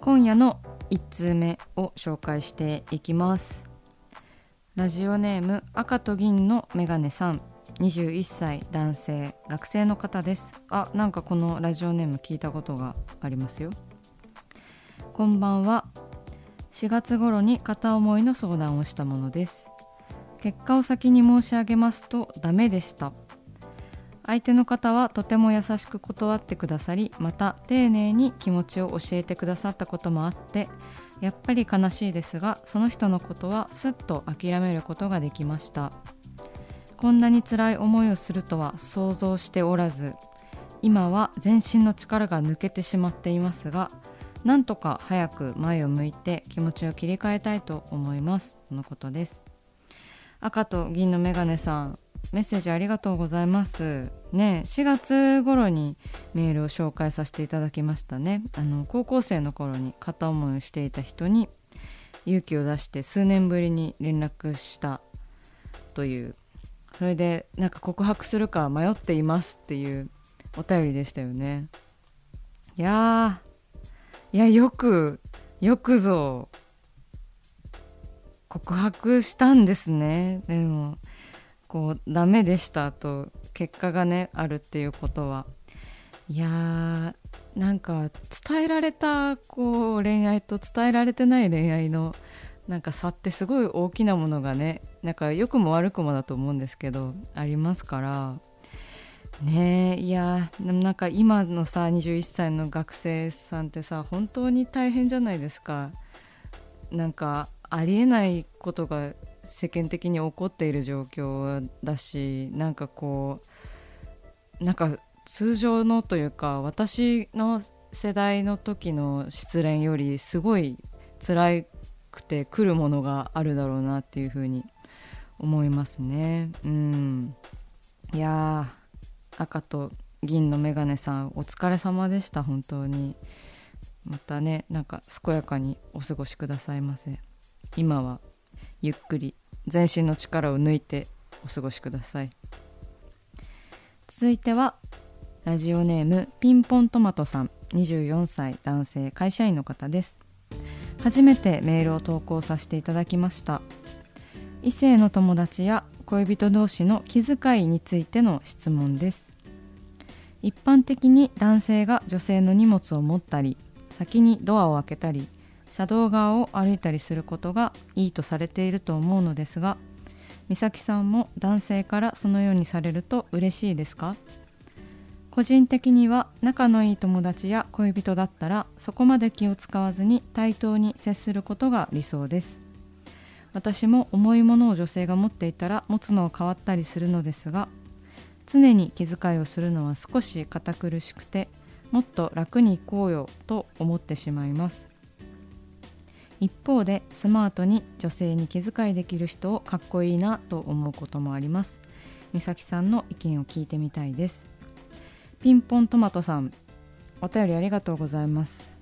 今夜の1通目を紹介していきます。ラジオネーム赤と銀のメガネさん。21歳男性学生の方です。あなんかこのラジオネーム聞いたことがありますよ。こんばんは。4月頃に片思いの相談をしたものです。結果を先に申し上げますとダメでした。相手の方はとても優しく断ってくださりまた丁寧に気持ちを教えてくださったこともあってやっぱり悲しいですがその人のことはすっと諦めることができました。こんなに辛い思いをするとは想像しておらず今は全身の力が抜けてしまっていますがなんとか早く前を向いて気持ちを切り替えたいと思います。とのことです。赤と銀のメガネさん。メッセージありがとうございます。ね4月頃にメールを紹介させていただきましたね。あの高校生の頃に片思いをしていた人に勇気を出して数年ぶりに連絡したという。それでなんか告白するか迷っていますっていうお便りでしたよね。いやいやよくよくぞ告白したんですね。でもこうダメでしたと結果がねあるっていうことは。いやーなんか伝えられたこう恋愛と伝えられてない恋愛のなんか差ってすごい大きなものがねなんか良くも悪くもだと思うんですけどありますから。ねえいやなんか今のさ21歳の学生さんってさ本当に大変じゃないですか。なんかありえないことが世間的に起こっている状況だしなんかこうなんか通常のというか私の世代の時の失恋よりすごい辛くて来るものがあるだろうなっていうふうに思いますね。うん。いや赤と銀のメガネさんお疲れ様でした本当に。またねなんか健やかにお過ごしくださいませ。今は。ゆっくり全身の力を抜いてお過ごしください。続いてはラジオネームピンポントマトさん24歳男性会社員の方です。初めてメールを投稿させていただきました。異性の友達や恋人同士の気遣いについての質問です。一般的に男性が女性の荷物を持ったり先にドアを開けたり車道側を歩いたりすることがいいとされていると思うのですが美咲さんも男性からそのようにされると嬉しいですか？個人的には仲のいい友達や恋人だったらそこまで気を使わずに対等に接することが理想です。私も重いものを女性が持っていたら持つのを変わったりするのですが常に気遣いをするのは少し堅苦しくてもっと楽に行こうよと思ってしまいます。一方でスマートに女性に気遣いできる人をかっこいいなと思うこともあります。美咲さんの意見を聞いてみたいです。ピンポントマトさん。お便りありがとうございます。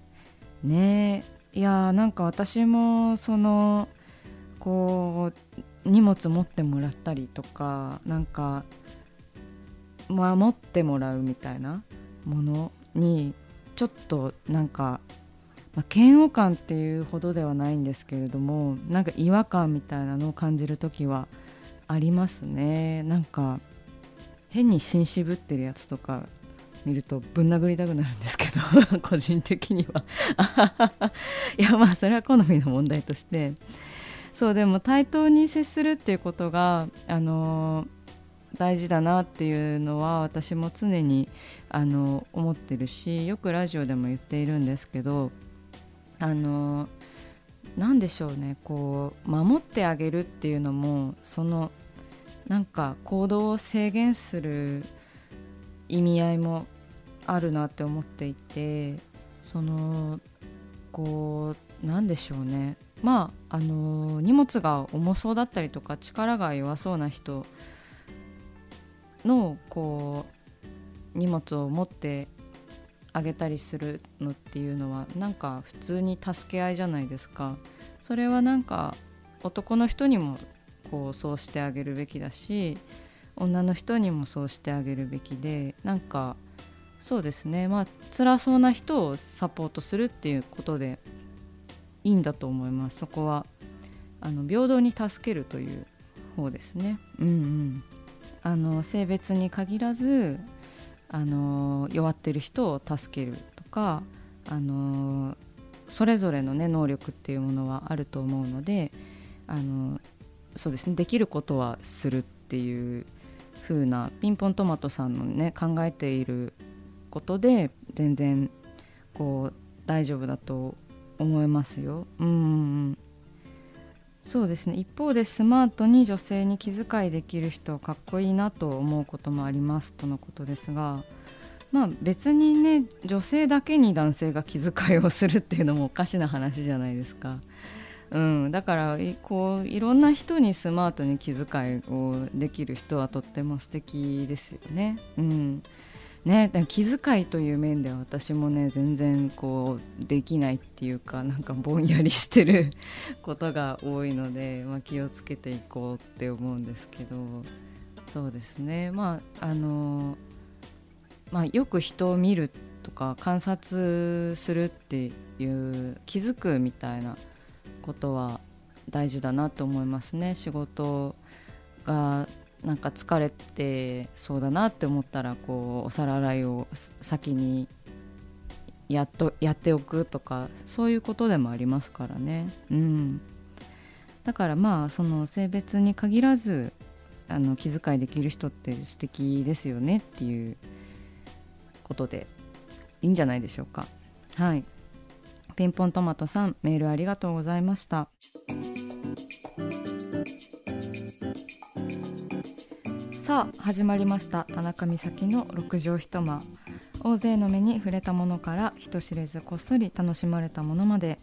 ねいやーなんか私もそのこう荷物持ってもらったりとかなんか守ってもらうみたいなものにちょっとなんか、まあ、嫌悪感っていうほどではないんですけれどもなんか違和感みたいなのを感じる時はありますね。なんか変に紳士ぶってるやつとか見るとぶん殴りたくなるんですけど 個人的には。いやまあそれは好みの問題として。そうでも対等に接するっていうことがあの大事だなっていうのは私も常にあの思ってるしよくラジオでも言っているんですけどあの何でしょうねこう守ってあげるっていうのもそのなんか行動を制限する意味合いもあるなって思っていてそのこうなんでしょうね。まああの荷物が重そうだったりとか力が弱そうな人のこう荷物を持ってあげたりするのっていうのはなんか普通に助け合いじゃないですか。それはなんか男の人にもこうそうしてあげるべきだし女の人にもそうしてあげるべきでなんかそうですね。まあ辛そうな人をサポートするっていうことでいいんだと思います。そこはあの平等に助けるという方ですね。うんうん。あの性別に限らずあの弱ってる人を助けるとかあのそれぞれの、ね、能力っていうものはあると思うのであのそうですねできることはするっていう風なピンポントマトさんのね考えていることで全然こう大丈夫だと思いますよ。うん、そうですね一方でスマートに女性に気遣いできる人かっこいいなと思うこともありますとのことですがまあ別にね女性だけに男性が気遣いをするっていうのもおかしな話じゃないですか。うん、だからこういろんな人にスマートに気遣いをできる人はとっても素敵ですよね。うんね、気遣いという面では私もね全然こうできないっていうかなんかぼんやりしてる ことが多いので、まあ、気をつけていこうって思うんですけどそうですね。まああのまあ、よく人を見るとか観察するっていう気づくみたいなことは大事だなと思いますね。仕事がなんか疲れてそうだなって思ったらこうお皿洗いを先にやっとやっておくとかそういうことでもありますからね。うん、だからまあその性別に限らずあの気遣いできる人って素敵ですよねっていうことでいいんじゃないでしょうか。はいピンポントマトさんメールありがとうございました。さあ始まりました。田中美咲の六畳一間。大勢の目に触れたものから人知れずこっそり楽しまれたものまで。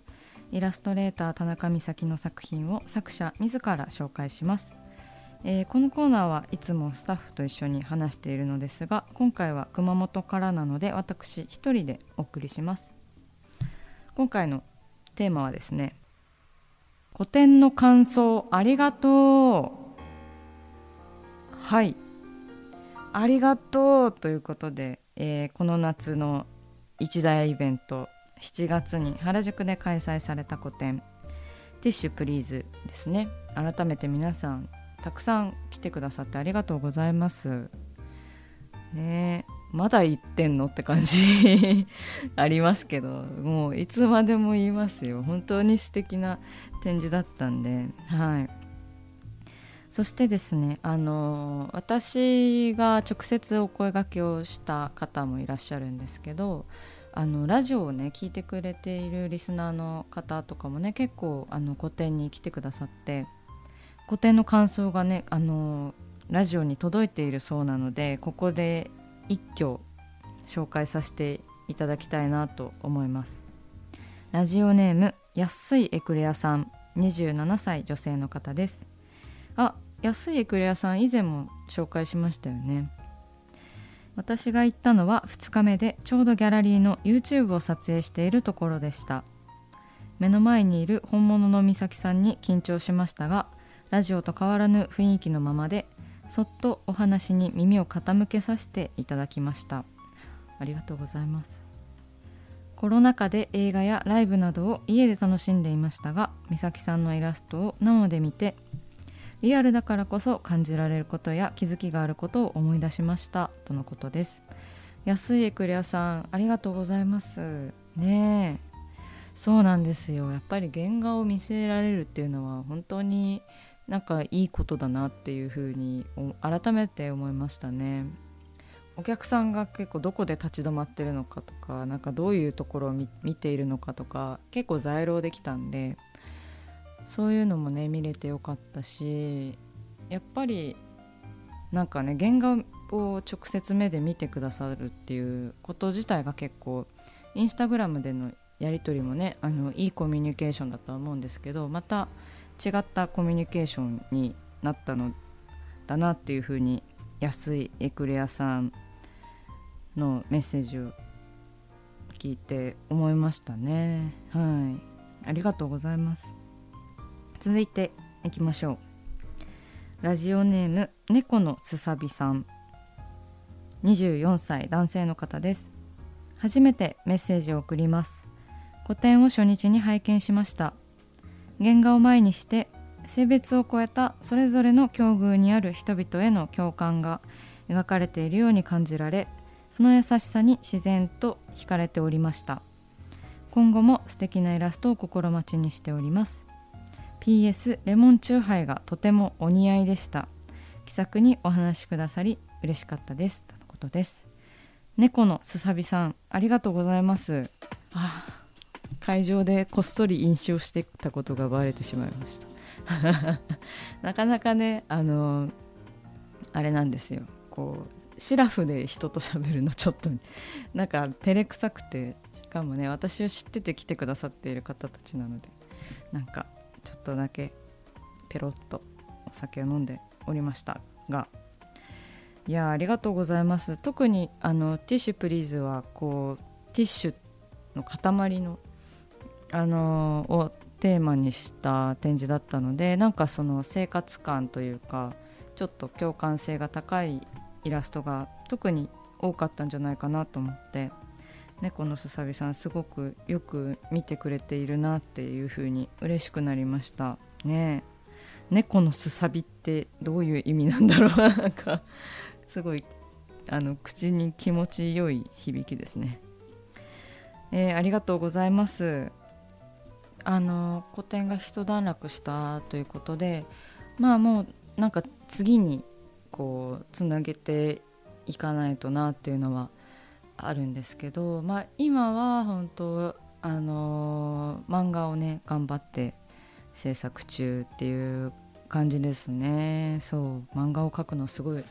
イラストレーター田中美咲の作品を作者自ら紹介します、えー、このコーナーはいつもスタッフと一緒に話しているのですが今回は熊本からなので私一人でお送りします。今回のテーマはですね古典の感想ありがとう。はい。ありがとうということで、えー、この夏の一大イベント7月に原宿で開催された個展「ティッシュプリーズ」ですね。改めて皆さんたくさん来てくださってありがとうございます。ねまだ言ってんのって感じ ありますけどもういつまでも言いますよ。本当に素敵な展示だったんではい。そしてですねあの私が直接お声がけをした方もいらっしゃるんですけどあのラジオをね聞いてくれているリスナーの方とかもね結構あの個展に来てくださって個展の感想がねあのラジオに届いているそうなのでここで一挙紹介させていただきたいなと思います。ラジオネーム安いエクレアさん27歳女性の方です。あ安いエクレアさん以前も紹介しましたよね。私が行ったのは2日目でちょうどギャラリーの YouTube を撮影しているところでした。目の前にいる本物の美咲さんに緊張しましたがラジオと変わらぬ雰囲気のままでそっとお話に耳を傾けさせていただきました。ありがとうございます。コロナ禍で映画やライブなどを家で楽しんでいましたが美咲さんのイラストを生で見てリアルだからこそ感じられることや気づきがあることを思い出しました。とのことです。安いエクレアさんありがとうございます。ねえ。そうなんですよ。やっぱり原画を見せられるっていうのは本当になんかいいことだなっていうふうに改めて思いましたね。お客さんが結構どこで立ち止まってるのかとかなんかどういうところを見ているのかとか結構在廊できたんでそういうのもね見れてよかったしやっぱりなんかね原画を直接目で見てくださるっていうこと自体が結構インスタグラムでのやり取りもねあのいいコミュニケーションだとは思うんですけどまた違ったコミュニケーションになったのだなっていうふうに安いエクレアさんのメッセージを聞いて思いましたね。はい。ありがとうございます。続いていきましょう。ラジオネーム猫のすさびさん。24歳男性の方です。初めてメッセージを送ります。個展を初日に拝見しました。原画を前にして性別を超えたそれぞれの境遇にある人々への共感が描かれているように感じられその優しさに自然と惹かれておりました。今後も素敵なイラストを心待ちにしております。PS レモンチューハイがとてもお似合いでした。気さくにお話しくださり嬉しかったです。とのことです。猫のすさびさんありがとうございます。あ会場でこっそり飲酒をしてたことがバレてしまいました。なかなかねあのあれなんですよ。こうシラフで人と喋るのちょっと なんか照れくさくてしかもね私を知ってて来てくださっている方たちなのでなんかちょっとだけペロッとお酒を飲んでおりましたがいやありがとうございます。特にあのティッシュプリーズはこうティッシュの塊のあのをテーマにした展示だったのでなんかその生活感というかちょっと共感性が高いイラストが特に多かったんじゃないかなと思って。猫のすさびさんすごくよく見てくれているなっていう風に嬉しくなりました。ね。猫のすさびってどういう意味なんだろう。なんかすごいあの口に気持ちよい響きですね、えー、ありがとうございます。あの個展が一段落したということでまあもうなんか次にこうつなげていかないとなっていうのはあるんですけど、まあ、今は本当あのー、漫画をね頑張って制作中っていう感じですね。そう漫画を描くのすごい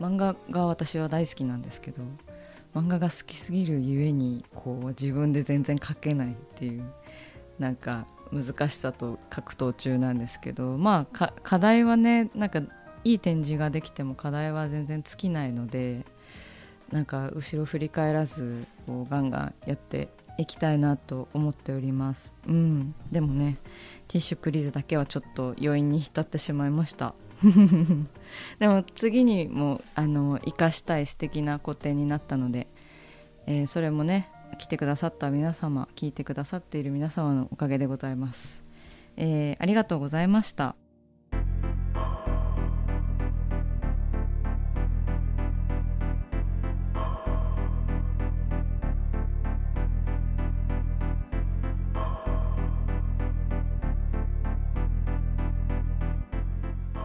漫画が私は大好きなんですけど漫画が好きすぎるゆえにこう自分で全然描けないっていうなんか難しさと格闘中なんですけどまあ課題はねなんかいい展示ができても課題は全然尽きないのでなんか後ろ振り返らずこうガンガンやっていきたいなと思っております。うん。でもねティッシュプリーズだけはちょっと余韻に浸ってしまいました。でも次にもあの生かしたい素敵な個展になったので、えー、それもね来てくださった皆様聞いてくださっている皆様のおかげでございます、えー、ありがとうございました。